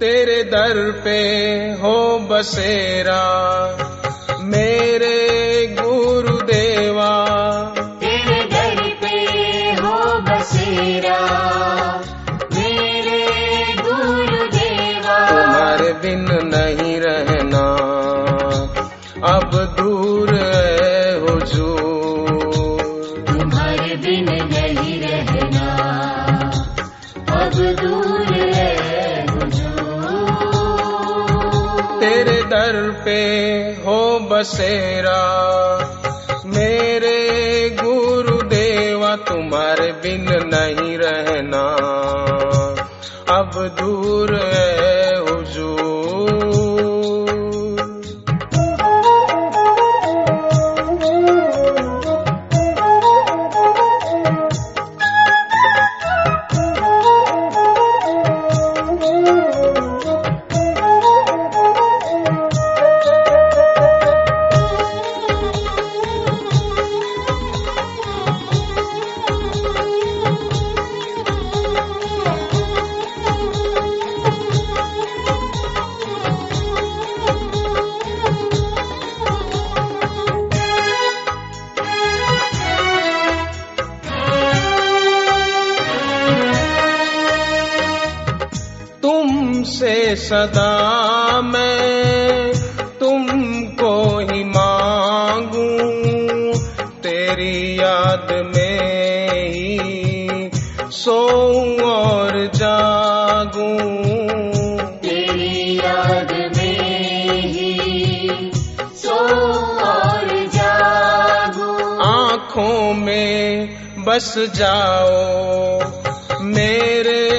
दर पे हो बसेरा मेरे गुरुदेवा। तेरे दर पे हो बसेरा मेरे गुरुदेवा। तुम्हारे बिन नहीं रहना अब दूर हो बसेरा। मेरे गुरुदेवा तुम्हारे बिन नहीं रहना। अब दूर है सदा मैं तुमको ही मांगू। तेरी याद में ही सोऊं और जागूं। तेरी याद में ही सो और जागो। आँखों में बस जाओ मेरे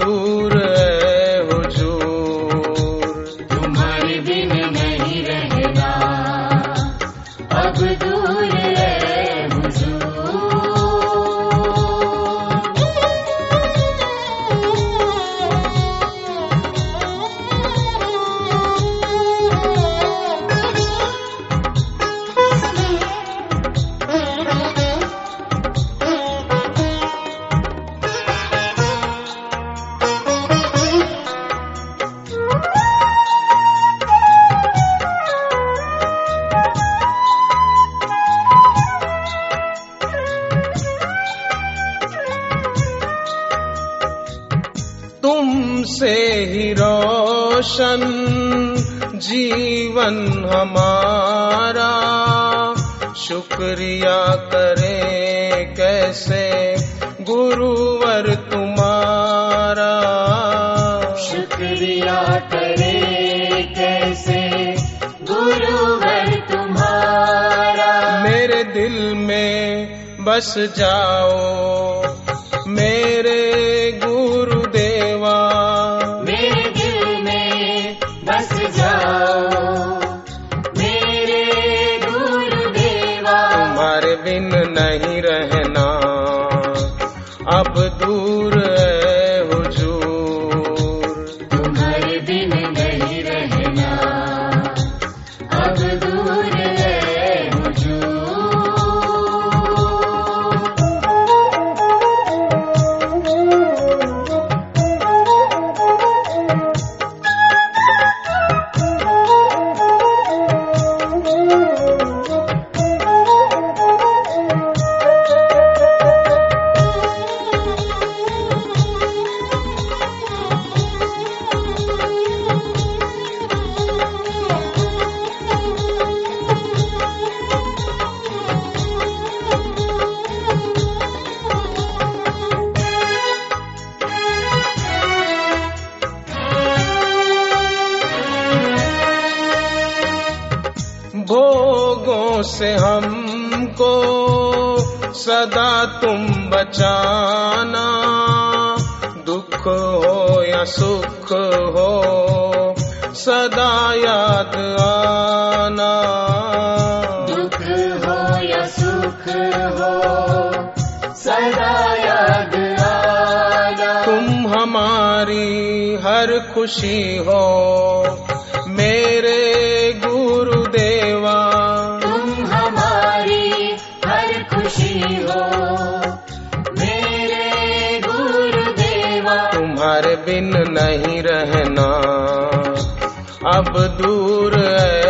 दूर तुमसे ही रोशन जीवन हमारा। शुक्रिया करें कैसे गुरुवर तुम्हारा। शुक्रिया करे कैसे गुरुवर तुम्हारा। मेरे दिल में बस जाओ से हमको सदा तुम बचाना। दुख हो या सुख हो सदा याद आना। दुख हो या सुख हो सदा याद आना। तुम हमारी हर खुशी हो बिन नहीं रहना। अब दूर है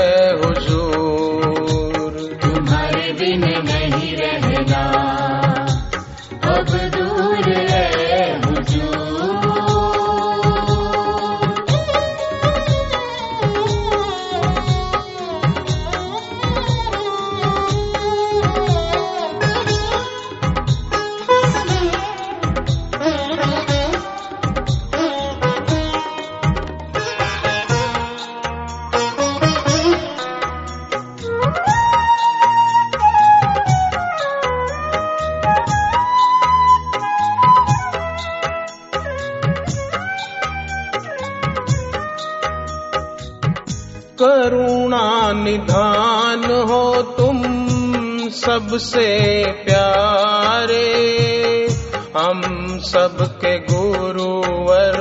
करुणा निधान हो तुम सबसे प्यारे। हम सबके गुरुवर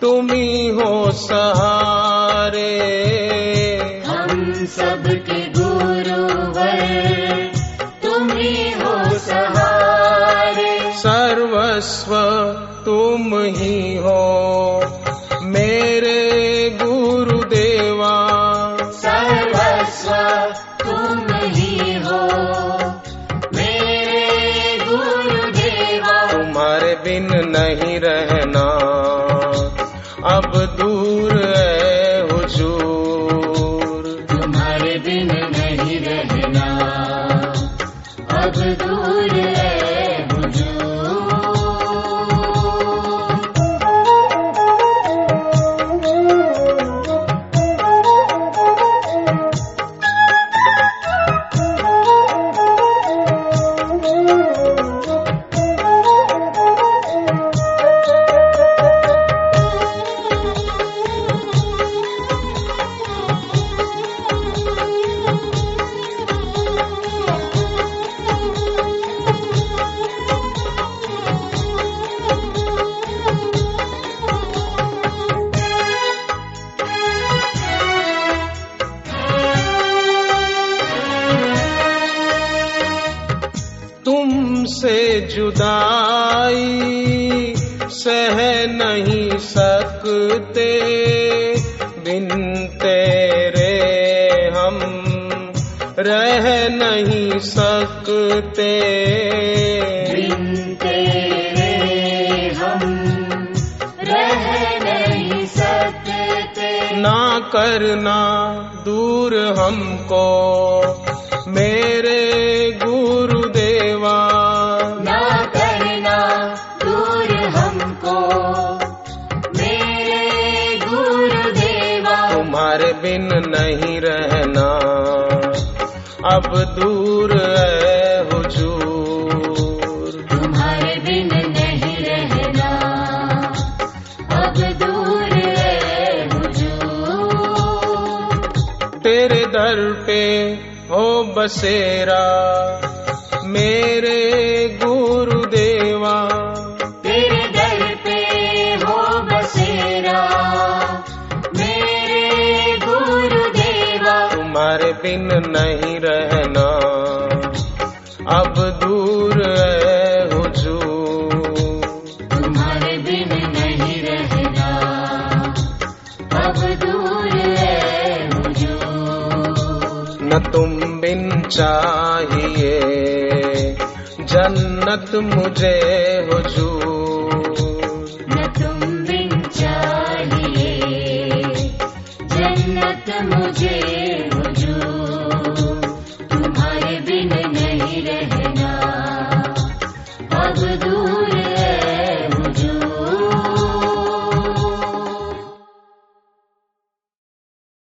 तुम ही हो सहारे। हम सबके गुरुवर तुम ही हो सहारे। सर्वस्व तुम ही हो मेरे बिन नहीं रहना। तुमसे जुदाई सह नहीं सकते। बिन तेरे हम रह नहीं सकते। बिन तेरे हम रह नहीं सकते। ना करना दूर हमको मेरे बिन नहीं रहना। अब दूर है हुजूर। तुम्हारे बिन नहीं रहना। अब दूर है हुजूर। तेरे दर पे हो बसेरा। मेरे नहीं रहना। अब दूर है हुजूर तुम्हारे बिन नहीं रहना। अब दूर है हुजूर न तुम बिन चाहिए। जन्नत मुझे हुजूर